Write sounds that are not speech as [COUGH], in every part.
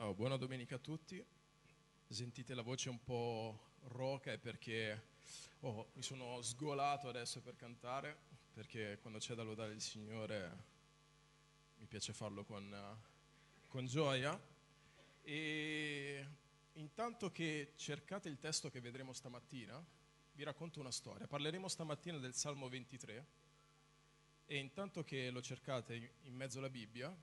Oh, buona domenica a tutti. Sentite la voce un po' roca è perché oh, mi sono sgolato adesso per cantare, perché quando c'è da lodare il Signore mi piace farlo con, con gioia. E intanto che cercate il testo che vedremo stamattina, vi racconto una storia. Parleremo stamattina del Salmo 23 e intanto che lo cercate in mezzo alla Bibbia,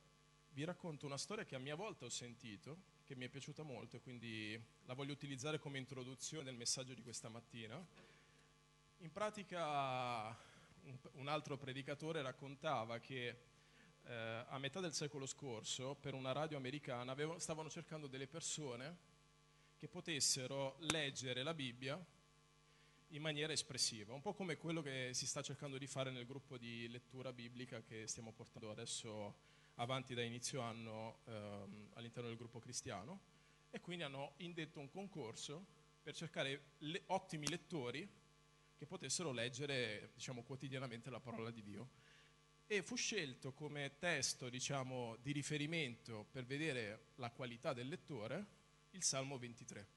vi racconto una storia che a mia volta ho sentito, che mi è piaciuta molto e quindi la voglio utilizzare come introduzione del messaggio di questa mattina. In pratica un altro predicatore raccontava che eh, a metà del secolo scorso per una radio americana avevano, stavano cercando delle persone che potessero leggere la Bibbia in maniera espressiva, un po' come quello che si sta cercando di fare nel gruppo di lettura biblica che stiamo portando adesso avanti da inizio anno ehm, all'interno del gruppo cristiano e quindi hanno indetto un concorso per cercare le, ottimi lettori che potessero leggere diciamo, quotidianamente la parola di Dio. E fu scelto come testo diciamo, di riferimento per vedere la qualità del lettore il Salmo 23.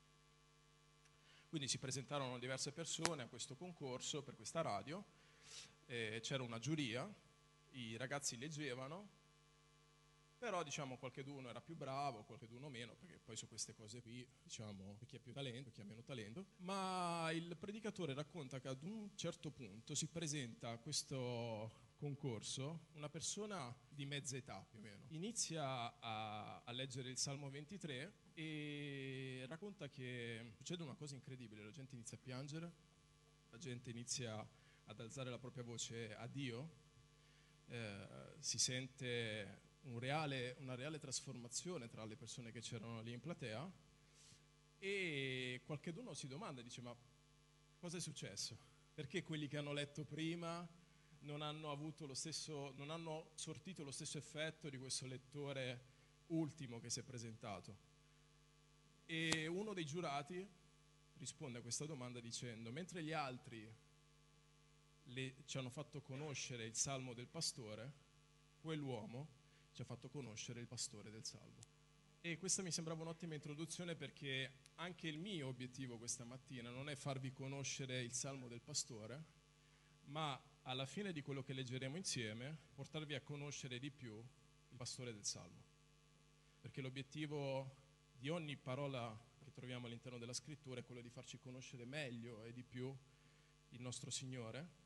Quindi si presentarono diverse persone a questo concorso per questa radio, eh, c'era una giuria, i ragazzi leggevano però diciamo qualcheduno era più bravo, qualcheduno meno, perché poi su queste cose qui diciamo chi ha più talento, chi ha meno talento, ma il predicatore racconta che ad un certo punto si presenta a questo concorso una persona di mezza età più o meno. Inizia a, a leggere il Salmo 23 e racconta che succede una cosa incredibile, la gente inizia a piangere, la gente inizia ad alzare la propria voce a Dio, eh, si sente un reale, una reale trasformazione tra le persone che c'erano lì in platea e qualcheduno si domanda, dice ma cosa è successo? Perché quelli che hanno letto prima non hanno, avuto lo stesso, non hanno sortito lo stesso effetto di questo lettore ultimo che si è presentato? E uno dei giurati risponde a questa domanda dicendo, mentre gli altri le, ci hanno fatto conoscere il salmo del pastore, quell'uomo ci ha fatto conoscere il pastore del salvo. E questa mi sembrava un'ottima introduzione perché anche il mio obiettivo questa mattina non è farvi conoscere il salmo del pastore, ma alla fine di quello che leggeremo insieme portarvi a conoscere di più il pastore del salmo. Perché l'obiettivo di ogni parola che troviamo all'interno della scrittura è quello di farci conoscere meglio e di più il nostro Signore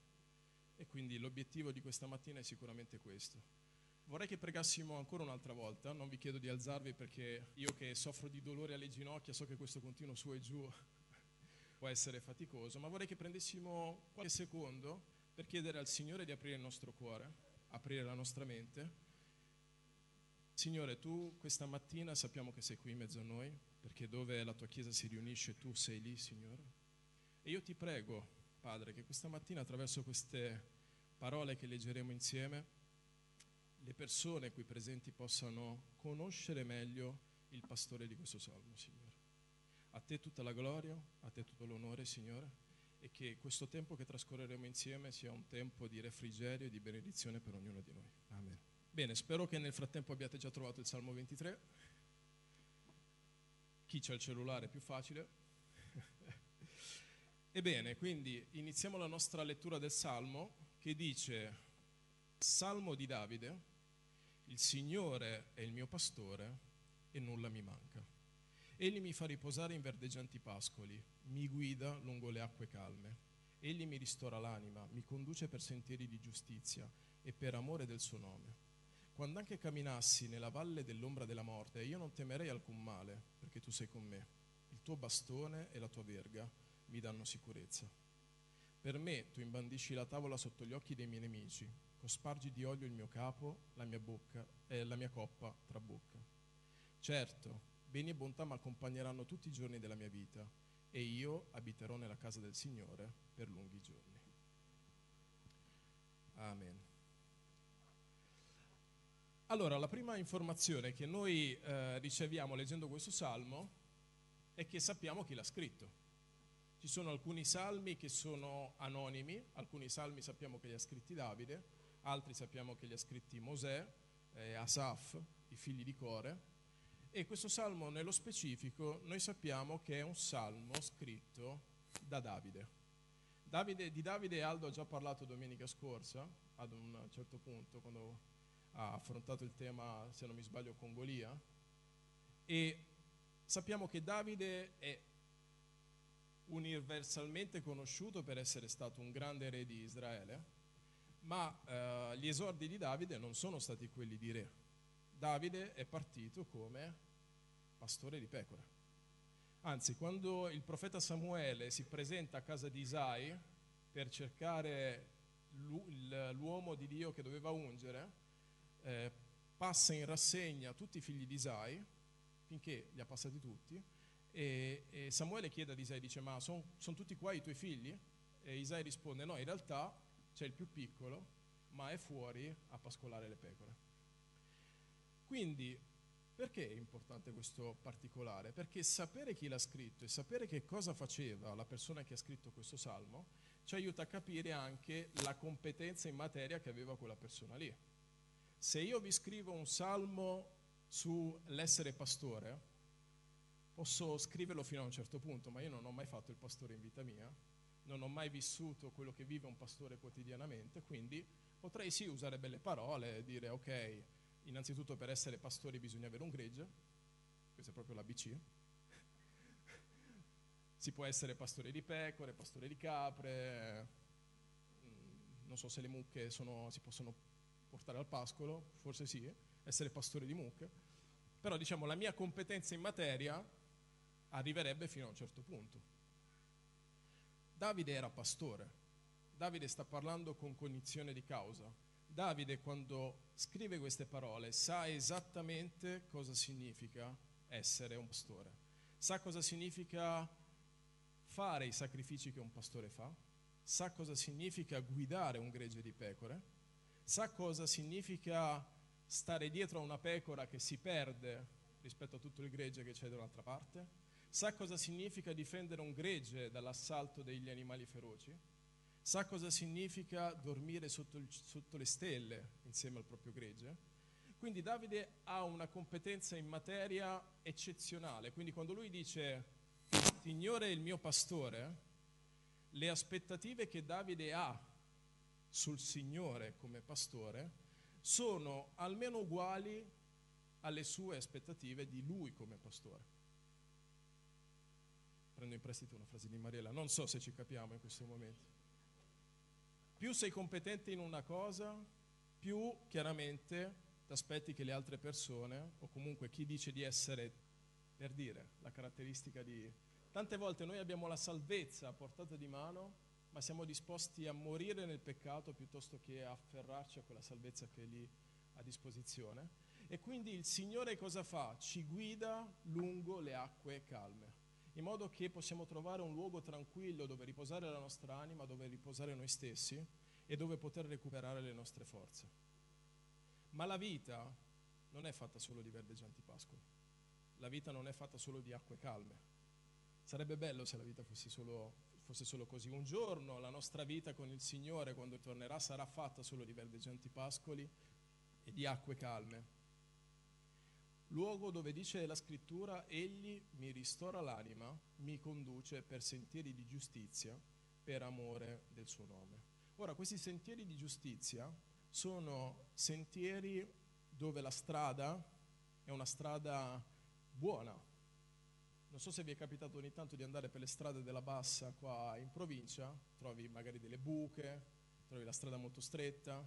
e quindi l'obiettivo di questa mattina è sicuramente questo Vorrei che pregassimo ancora un'altra volta, non vi chiedo di alzarvi perché io che soffro di dolore alle ginocchia so che questo continuo su e giù [LAUGHS] può essere faticoso, ma vorrei che prendessimo qualche secondo per chiedere al Signore di aprire il nostro cuore, aprire la nostra mente. Signore, tu questa mattina sappiamo che sei qui in mezzo a noi, perché dove la tua Chiesa si riunisce tu sei lì, Signore. E io ti prego, Padre, che questa mattina attraverso queste parole che leggeremo insieme, le persone qui presenti possano conoscere meglio il pastore di questo salmo, Signore. A te tutta la gloria, a te tutto l'onore, Signore, e che questo tempo che trascorreremo insieme sia un tempo di refrigerio e di benedizione per ognuno di noi. Amen. Bene, spero che nel frattempo abbiate già trovato il Salmo 23. Chi c'ha il cellulare è più facile. [LAUGHS] Ebbene, quindi iniziamo la nostra lettura del Salmo che dice Salmo di Davide, il Signore è il mio pastore e nulla mi manca. Egli mi fa riposare in verdeggianti pascoli, mi guida lungo le acque calme. Egli mi ristora l'anima, mi conduce per sentieri di giustizia e per amore del suo nome. Quando anche camminassi nella valle dell'ombra della morte, io non temerei alcun male, perché tu sei con me. Il tuo bastone e la tua verga mi danno sicurezza. Per me tu imbandisci la tavola sotto gli occhi dei miei nemici cospargi di olio il mio capo, la mia bocca e la mia coppa trabocca. Certo, beni e bontà mi accompagneranno tutti i giorni della mia vita e io abiterò nella casa del Signore per lunghi giorni. Amen. Allora, la prima informazione che noi eh, riceviamo leggendo questo salmo è che sappiamo chi l'ha scritto. Ci sono alcuni salmi che sono anonimi, alcuni salmi sappiamo che li ha scritti Davide, altri sappiamo che li ha scritti Mosè, eh, Asaf, i figli di Core, E questo salmo nello specifico noi sappiamo che è un salmo scritto da Davide. Davide di Davide Aldo ha già parlato domenica scorsa, ad un certo punto, quando ha affrontato il tema, se non mi sbaglio, con Golia. E sappiamo che Davide è universalmente conosciuto per essere stato un grande re di Israele, ma eh, gli esordi di Davide non sono stati quelli di re. Davide è partito come pastore di pecore. Anzi, quando il profeta Samuele si presenta a casa di Isai per cercare l'uomo di Dio che doveva ungere, eh, passa in rassegna tutti i figli di Isai, finché li ha passati tutti, e, e Samuele chiede ad Isai, dice, ma sono son tutti qua i tuoi figli? E Isai risponde, no, in realtà c'è il più piccolo, ma è fuori a pascolare le pecore. Quindi, perché è importante questo particolare? Perché sapere chi l'ha scritto e sapere che cosa faceva la persona che ha scritto questo salmo ci aiuta a capire anche la competenza in materia che aveva quella persona lì. Se io vi scrivo un salmo sull'essere pastore, posso scriverlo fino a un certo punto, ma io non ho mai fatto il pastore in vita mia, non ho mai vissuto quello che vive un pastore quotidianamente, quindi potrei sì usare belle parole, e dire ok, innanzitutto per essere pastori bisogna avere un gregge, questa è proprio l'ABC, [LAUGHS] si può essere pastore di pecore, pastore di capre, mm, non so se le mucche sono, si possono portare al pascolo, forse sì, essere pastore di mucche, però diciamo la mia competenza in materia arriverebbe fino a un certo punto. Davide era pastore, Davide sta parlando con cognizione di causa. Davide quando scrive queste parole sa esattamente cosa significa essere un pastore, sa cosa significa fare i sacrifici che un pastore fa, sa cosa significa guidare un gregge di pecore, sa cosa significa stare dietro a una pecora che si perde rispetto a tutto il gregge che c'è dall'altra parte, sa cosa significa difendere un gregge dall'assalto degli animali feroci, sa cosa significa dormire sotto, il, sotto, le stelle insieme al proprio gregge. Quindi Davide ha una competenza in materia eccezionale, quindi quando lui dice Signore è il mio pastore, le aspettative che Davide ha sul Signore come pastore sono almeno uguali alle sue aspettative di lui come pastore prendo in prestito una frase di Mariella, non so se ci capiamo in questo momento. Più sei competente in una cosa, più chiaramente ti aspetti che le altre persone, o comunque chi dice di essere, per dire, la caratteristica di... Tante volte noi abbiamo la salvezza a portata di mano, ma siamo disposti a morire nel peccato piuttosto che afferrarci a quella salvezza che è lì a disposizione. E quindi il Signore cosa fa? Ci guida lungo le acque calme in modo che possiamo trovare un luogo tranquillo dove riposare la nostra anima, dove riposare noi stessi e dove poter recuperare le nostre forze. Ma la vita non è fatta solo di verdeggianti pascoli, la vita non è fatta solo di acque calme. Sarebbe bello se la vita fosse solo, fosse solo così. Un giorno la nostra vita con il Signore, quando tornerà, sarà fatta solo di verdeggianti pascoli e di acque calme luogo dove dice la scrittura, egli mi ristora l'anima, mi conduce per sentieri di giustizia, per amore del suo nome. Ora, questi sentieri di giustizia sono sentieri dove la strada è una strada buona. Non so se vi è capitato ogni tanto di andare per le strade della bassa qua in provincia, trovi magari delle buche, trovi la strada molto stretta,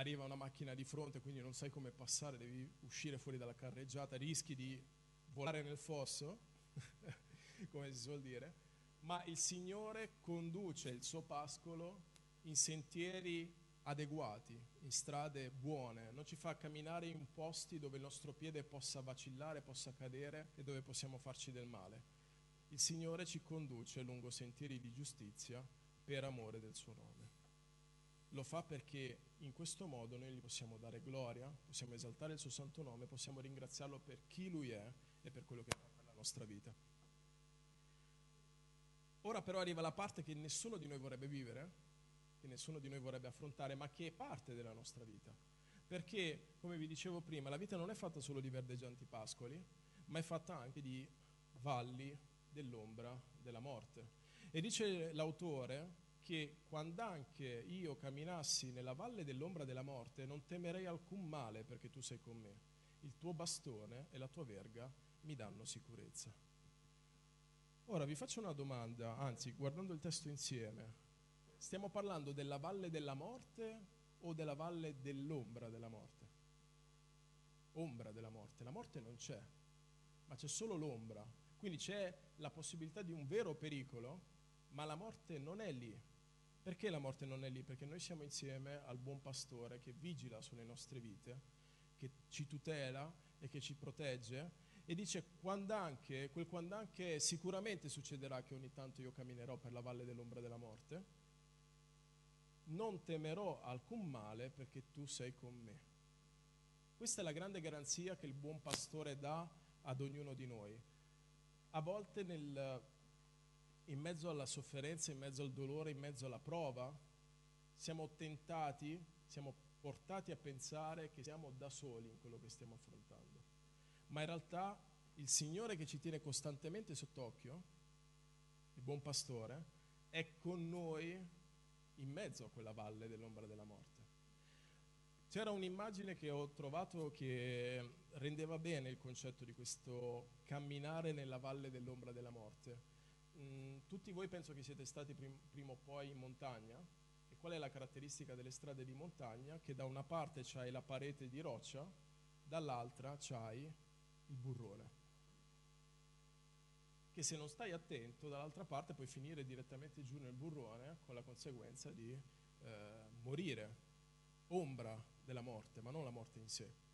arriva una macchina di fronte, quindi non sai come passare, devi uscire fuori dalla carreggiata, rischi di volare nel fosso, [LAUGHS] come si suol dire, ma il Signore conduce il suo pascolo in sentieri adeguati, in strade buone, non ci fa camminare in posti dove il nostro piede possa vacillare, possa cadere e dove possiamo farci del male. Il Signore ci conduce lungo sentieri di giustizia per amore del suo nome. Lo fa perché in questo modo noi gli possiamo dare gloria, possiamo esaltare il suo santo nome, possiamo ringraziarlo per chi lui è e per quello che fa per la nostra vita. Ora però arriva la parte che nessuno di noi vorrebbe vivere, che nessuno di noi vorrebbe affrontare, ma che è parte della nostra vita. Perché, come vi dicevo prima, la vita non è fatta solo di verdeggianti pascoli, ma è fatta anche di valli dell'ombra della morte. E dice l'autore che quando anche io camminassi nella valle dell'ombra della morte non temerei alcun male perché tu sei con me. Il tuo bastone e la tua verga mi danno sicurezza. Ora vi faccio una domanda, anzi guardando il testo insieme, stiamo parlando della valle della morte o della valle dell'ombra della morte? Ombra della morte, la morte non c'è, ma c'è solo l'ombra, quindi c'è la possibilità di un vero pericolo, ma la morte non è lì. Perché la morte non è lì? Perché noi siamo insieme al buon pastore che vigila sulle nostre vite, che ci tutela e che ci protegge e dice quando anche, quel quando anche sicuramente succederà che ogni tanto io camminerò per la valle dell'ombra della morte, non temerò alcun male perché tu sei con me. Questa è la grande garanzia che il buon pastore dà ad ognuno di noi. A volte nel, in mezzo alla sofferenza, in mezzo al dolore, in mezzo alla prova, siamo tentati, siamo portati a pensare che siamo da soli in quello che stiamo affrontando ma in realtà il Signore che ci tiene costantemente sott'occhio, il buon pastore, è con noi in mezzo a quella valle dell'ombra della morte. C'era un'immagine che ho trovato che rendeva bene il concetto di questo camminare nella valle dell'ombra della morte. Mm, tutti voi penso che siete stati prim- prima o poi in montagna. E qual è la caratteristica delle strade di montagna? Che da una parte c'hai la parete di roccia, dall'altra c'hai il burrone. Che se non stai attento, dall'altra parte puoi finire direttamente giù nel burrone con la conseguenza di eh, morire, ombra della morte, ma non la morte in sé.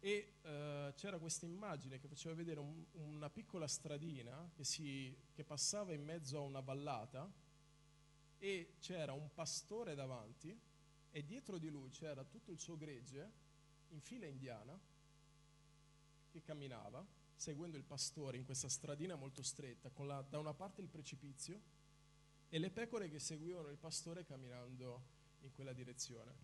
E eh, c'era questa immagine che faceva vedere un, una piccola stradina che, si, che passava in mezzo a una vallata e c'era un pastore davanti e dietro di lui c'era tutto il suo gregge in fila indiana che camminava seguendo il pastore in questa stradina molto stretta, con la, da una parte il precipizio e le pecore che seguivano il pastore camminando in quella direzione.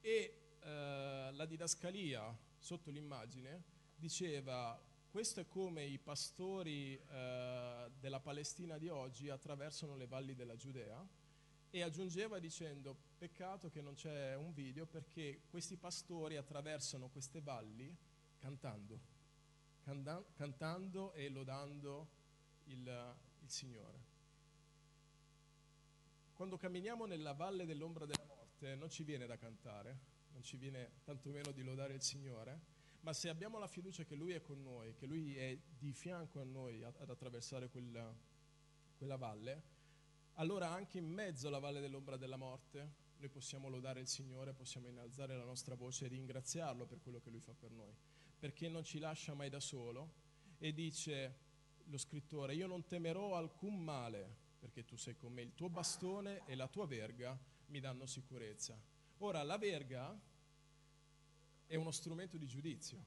E eh, la didascalia sotto l'immagine diceva questo è come i pastori eh, della Palestina di oggi attraversano le valli della Giudea e aggiungeva dicendo peccato che non c'è un video perché questi pastori attraversano queste valli cantando cantando e lodando il, il Signore. Quando camminiamo nella valle dell'ombra della morte non ci viene da cantare, non ci viene tantomeno di lodare il Signore, ma se abbiamo la fiducia che Lui è con noi, che Lui è di fianco a noi ad attraversare quella, quella valle, allora anche in mezzo alla valle dell'ombra della morte noi possiamo lodare il Signore, possiamo innalzare la nostra voce e ringraziarlo per quello che Lui fa per noi perché non ci lascia mai da solo e dice lo scrittore, io non temerò alcun male perché tu sei con me, il tuo bastone e la tua verga mi danno sicurezza. Ora, la verga è uno strumento di giudizio,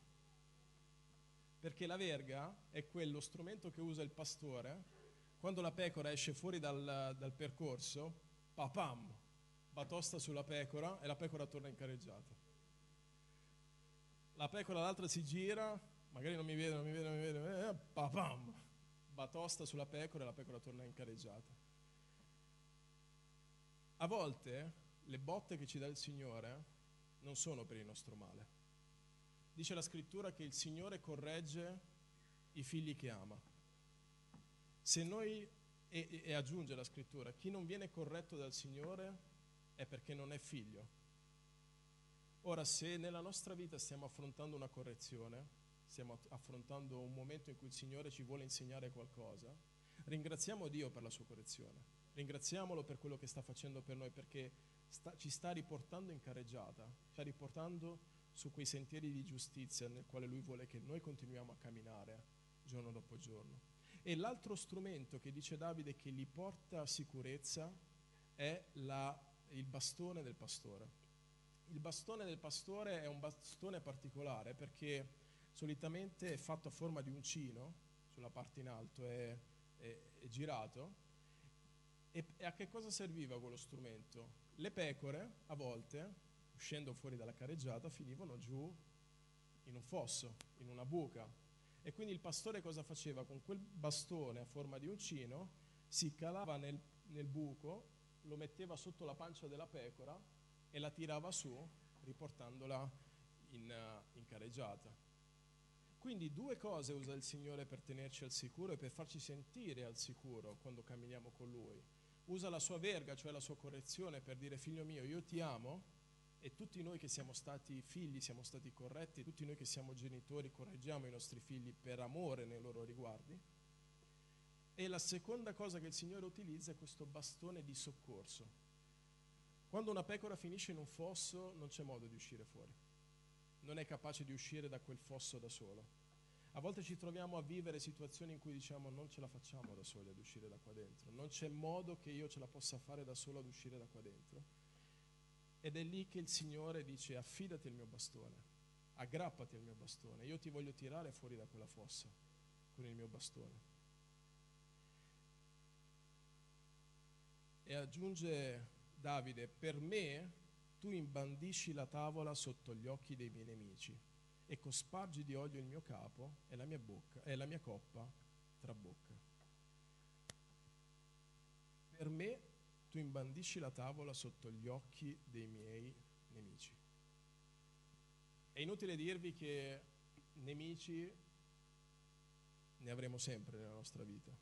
perché la verga è quello strumento che usa il pastore quando la pecora esce fuori dal, dal percorso, papam, batosta sulla pecora e la pecora torna in careggiata la pecora l'altra si gira, magari non mi vede, non mi vede, non mi vede, eh, papam, batosta sulla pecora e la pecora torna incareggiata. A volte le botte che ci dà il Signore non sono per il nostro male. Dice la scrittura che il Signore corregge i figli che ama. Se noi, e, e aggiunge la scrittura, chi non viene corretto dal Signore è perché non è figlio Ora, se nella nostra vita stiamo affrontando una correzione, stiamo affrontando un momento in cui il Signore ci vuole insegnare qualcosa, ringraziamo Dio per la sua correzione, ringraziamolo per quello che sta facendo per noi, perché sta, ci sta riportando in carreggiata, sta riportando su quei sentieri di giustizia nel quale Lui vuole che noi continuiamo a camminare giorno dopo giorno. E l'altro strumento che dice Davide che gli porta sicurezza è la, il bastone del pastore. Il bastone del pastore è un bastone particolare perché solitamente è fatto a forma di uncino, sulla parte in alto è, è, è girato. E, e a che cosa serviva quello strumento? Le pecore a volte uscendo fuori dalla careggiata, finivano giù in un fosso, in una buca. E quindi il pastore cosa faceva? Con quel bastone a forma di uncino si calava nel, nel buco, lo metteva sotto la pancia della pecora e la tirava su, riportandola in, in careggiata. Quindi due cose usa il Signore per tenerci al sicuro e per farci sentire al sicuro quando camminiamo con Lui. Usa la sua verga, cioè la sua correzione, per dire figlio mio, io ti amo e tutti noi che siamo stati figli siamo stati corretti, tutti noi che siamo genitori correggiamo i nostri figli per amore nei loro riguardi. E la seconda cosa che il Signore utilizza è questo bastone di soccorso. Quando una pecora finisce in un fosso non c'è modo di uscire fuori, non è capace di uscire da quel fosso da solo. A volte ci troviamo a vivere situazioni in cui diciamo non ce la facciamo da soli ad uscire da qua dentro, non c'è modo che io ce la possa fare da solo ad uscire da qua dentro. Ed è lì che il Signore dice affidati al mio bastone, aggrappati al mio bastone, io ti voglio tirare fuori da quella fossa con il mio bastone. E aggiunge Davide, per me tu imbandisci la tavola sotto gli occhi dei miei nemici e cospargi di olio il mio capo e la mia, bocca, e la mia coppa trabocca. Per me tu imbandisci la tavola sotto gli occhi dei miei nemici. È inutile dirvi che nemici ne avremo sempre nella nostra vita.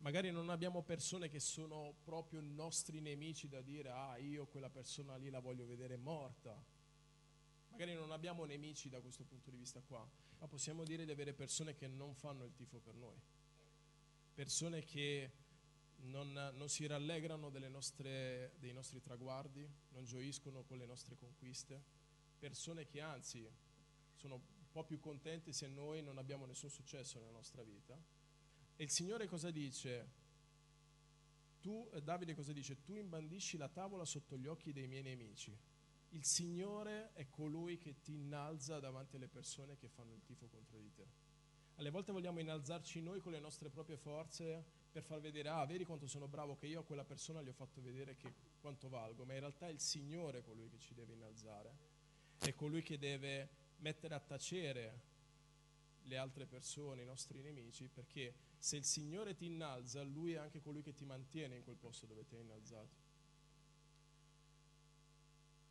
Magari non abbiamo persone che sono proprio nostri nemici da dire, ah, io quella persona lì la voglio vedere morta. Magari non abbiamo nemici da questo punto di vista qua, ma possiamo dire di avere persone che non fanno il tifo per noi. Persone che non, non si rallegrano nostre, dei nostri traguardi, non gioiscono con le nostre conquiste, persone che anzi sono un po' più contente se noi non abbiamo nessun successo nella nostra vita. E il Signore cosa dice? Tu, Davide cosa dice? Tu imbandisci la tavola sotto gli occhi dei miei nemici. Il Signore è colui che ti innalza davanti alle persone che fanno il tifo contro di te. Alle volte vogliamo innalzarci noi con le nostre proprie forze per far vedere, ah, vedi quanto sono bravo che io a quella persona gli ho fatto vedere che, quanto valgo, ma in realtà è il Signore colui che ci deve innalzare, è colui che deve mettere a tacere le altre persone, i nostri nemici, perché se il Signore ti innalza, Lui è anche colui che ti mantiene in quel posto dove ti hai innalzato.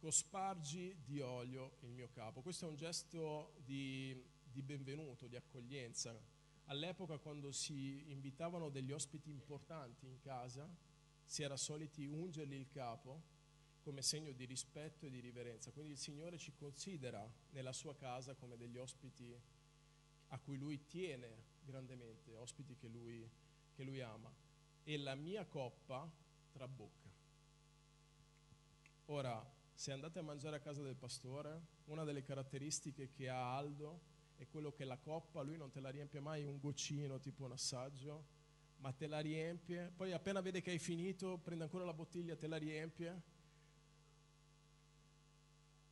Cospargi di olio il mio capo. Questo è un gesto di, di benvenuto, di accoglienza All'epoca quando si invitavano degli ospiti importanti in casa, si era soliti ungergli il capo come segno di rispetto e di riverenza. Quindi il Signore ci considera nella sua casa come degli ospiti a cui Lui tiene grandemente, ospiti che Lui, che lui ama. E la mia coppa trabocca. Ora, se andate a mangiare a casa del pastore, una delle caratteristiche che ha Aldo è quello che la coppa, lui non te la riempie mai un goccino, tipo un assaggio, ma te la riempie, poi appena vede che hai finito, prende ancora la bottiglia, te la riempie.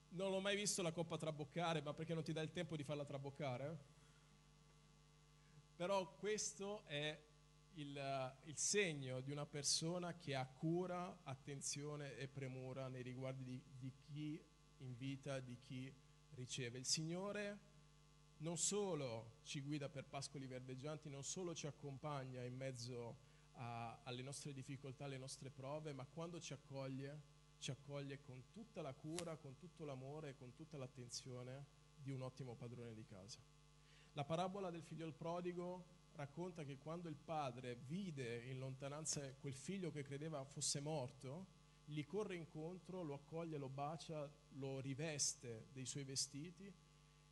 Non l'ho mai visto la coppa traboccare, ma perché non ti dà il tempo di farla traboccare? Però questo è il, il, segno di una persona che ha cura, attenzione e premura nei riguardi di, di chi invita, di chi riceve. Il Signore non solo ci guida per pascoli verdeggianti, non solo ci accompagna in mezzo a, alle nostre difficoltà, alle nostre prove, ma quando ci accoglie, ci accoglie con tutta la cura, con tutto l'amore e con tutta l'attenzione di un ottimo padrone di casa. La parabola del figlio prodigo racconta che quando il padre vide in lontananza quel figlio che credeva fosse morto, gli corre incontro, lo accoglie, lo bacia, lo riveste dei suoi vestiti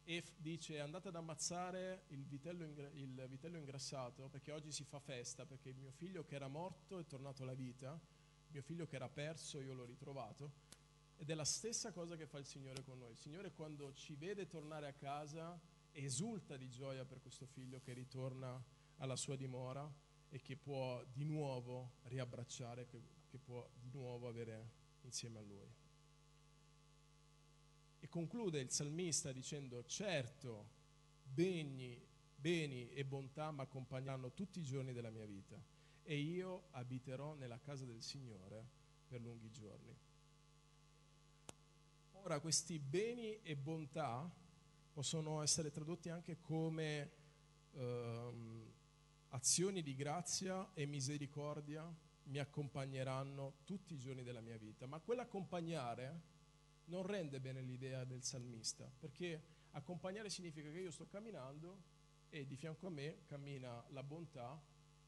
e dice andate ad ammazzare il vitello, il vitello, ingrassato perché oggi si fa festa, perché mio figlio che era morto è tornato alla vita, mio figlio che era perso io l'ho ritrovato. Ed è la stessa cosa che fa il Signore con noi. Il Signore quando ci vede tornare a casa esulta di gioia per questo figlio che ritorna alla sua dimora e che può di nuovo riabbracciare, che, che può di nuovo avere insieme a lui. E conclude il salmista dicendo, certo, beni, beni e bontà mi accompagneranno tutti i giorni della mia vita e io abiterò nella casa del Signore per lunghi giorni. Ora, questi beni e bontà possono essere tradotti anche come ehm, azioni di grazia e misericordia mi accompagneranno tutti i giorni della mia vita. Ma quell'accompagnare non rende bene l'idea del salmista, perché accompagnare significa che io sto camminando e di fianco a me cammina la bontà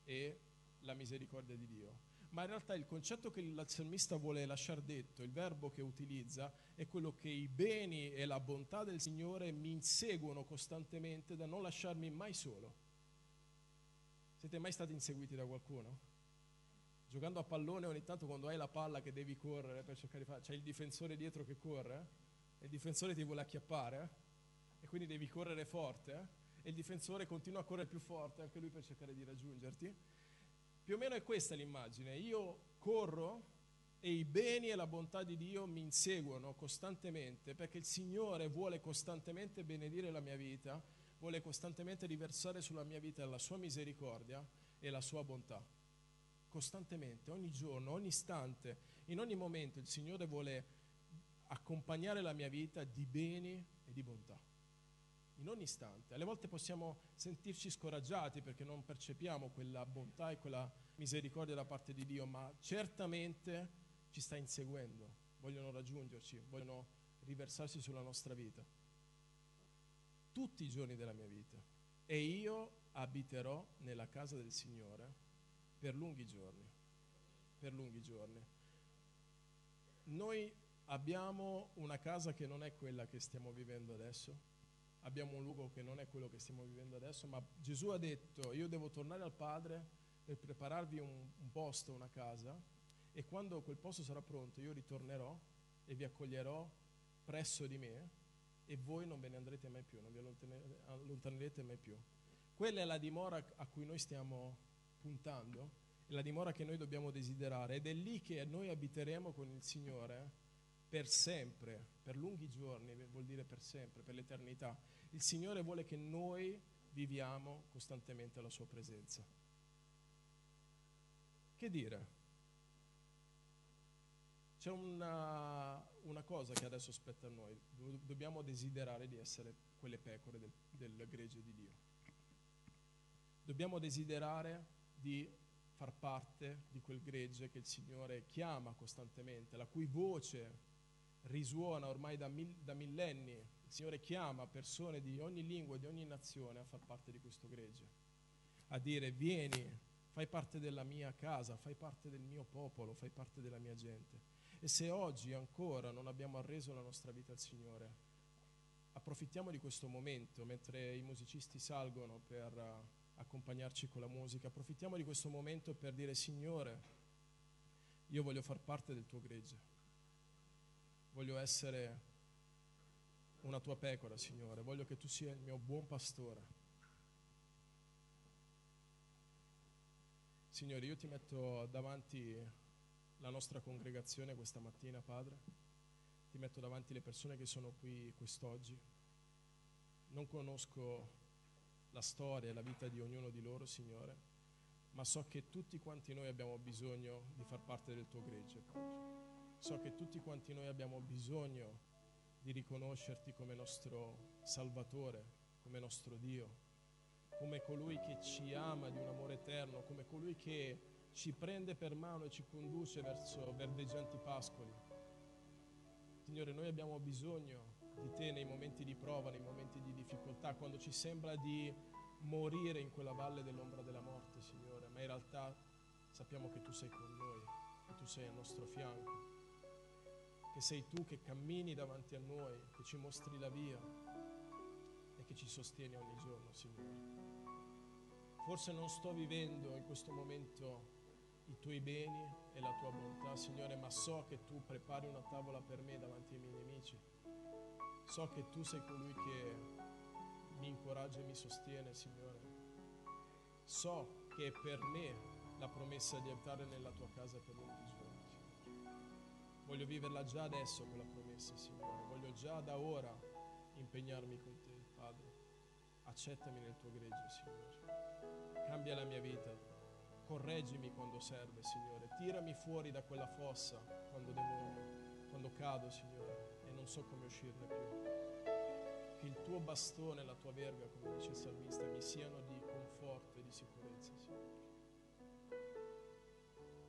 e la misericordia di Dio ma in realtà il concetto che il salmista vuole lasciare detto, il verbo che utilizza, è quello che i beni e la bontà del Signore mi inseguono costantemente da non lasciarmi mai solo. Siete mai stati inseguiti da qualcuno? Giocando a pallone ogni tanto quando hai la palla che devi correre per cercare di fare, c'è il difensore dietro che corre, e il difensore ti vuole acchiappare, e quindi devi correre forte, e il difensore continua a correre più forte anche lui per cercare di raggiungerti più o meno è questa l'immagine. Io corro e i beni e la bontà di Dio mi inseguono costantemente perché il Signore vuole costantemente benedire la mia vita, vuole costantemente riversare sulla mia vita la sua misericordia e la sua bontà. Costantemente, ogni giorno, ogni istante, in ogni momento il Signore vuole accompagnare la mia vita di beni e di bontà in ogni istante. Alle volte possiamo sentirci scoraggiati perché non percepiamo quella bontà e quella misericordia da parte di Dio, ma certamente ci sta inseguendo, vogliono raggiungerci, vogliono riversarsi sulla nostra vita. Tutti i giorni della mia vita. E io abiterò nella casa del Signore per lunghi giorni. Per lunghi giorni. Noi abbiamo una casa che non è quella che stiamo vivendo adesso abbiamo un luogo che non è quello che stiamo vivendo adesso, ma Gesù ha detto io devo tornare al Padre per prepararvi un, un posto, una casa, e quando quel posto sarà pronto io ritornerò e vi accoglierò presso di me e voi non ve ne andrete mai più, non vi allontanerete mai più. Quella è la dimora a cui noi stiamo puntando, è la dimora che noi dobbiamo desiderare ed è lì che noi abiteremo con il Signore per sempre, per lunghi giorni, vuol dire per sempre, per l'eternità. Il Signore vuole che noi viviamo costantemente alla sua presenza. Che dire? C'è una, una cosa che adesso spetta a noi, dobbiamo desiderare di essere quelle pecore del, del gregge di Dio. Dobbiamo desiderare di far parte di quel gregge che il Signore chiama costantemente, la cui voce risuona ormai da, mil, da millenni. Il Signore chiama persone di ogni lingua di ogni nazione a far parte di questo gregge, a dire vieni, fai parte della mia casa, fai parte del mio popolo, fai parte della mia gente. E se oggi ancora non abbiamo arreso la nostra vita al Signore, approfittiamo di questo momento mentre i musicisti salgono per uh, accompagnarci con la musica, approfittiamo di questo momento per dire Signore, io voglio far parte del tuo gregge voglio essere una tua pecora, Signore, voglio che tu sia il mio buon pastore. Signore, io ti metto davanti la nostra congregazione questa mattina, Padre, ti metto davanti le persone che sono qui quest'oggi. Non conosco la storia e la vita di ognuno di loro, Signore, ma so che tutti quanti noi abbiamo bisogno di far parte del tuo gregge, Padre. So che tutti quanti noi abbiamo bisogno di riconoscerti come nostro Salvatore, come nostro Dio, come colui che ci ama di un amore eterno, come colui che ci prende per mano e ci conduce verso verdeggianti pascoli. Signore, noi abbiamo bisogno di te nei momenti di prova, nei momenti di difficoltà, quando ci sembra di morire in quella valle dell'ombra della morte, Signore, ma in realtà sappiamo che tu sei con noi, che tu sei al nostro fianco che sei tu che cammini davanti a noi, che ci mostri la via e che ci sostieni ogni giorno, Signore. Forse non sto vivendo in questo momento i tuoi beni e la tua bontà, Signore, ma so che tu prepari una tavola per me davanti ai miei nemici. So che tu sei colui che mi incoraggia e mi sostiene, Signore. So che è per me la promessa di abitare nella tua casa per lunghi giorni. Voglio viverla già adesso quella promessa, Signore. Voglio già da ora impegnarmi con te, Padre. Accettami nel tuo gregge, Signore. Cambia la mia vita. Correggimi quando serve, Signore. Tirami fuori da quella fossa quando, devo, quando cado, Signore. E non so come uscirne più. Che il tuo bastone e la tua verga, come dice il salmista, mi siano di conforto e di sicurezza, Signore.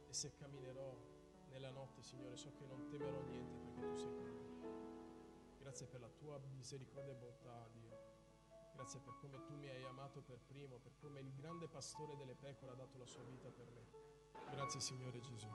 E se camminerò nella notte, Signore, so che non temerò niente perché tu sei con me. Grazie per la tua misericordia e bontà, Dio. Grazie per come tu mi hai amato per primo, per come il grande pastore delle pecore ha dato la sua vita per me. Grazie Signore Gesù.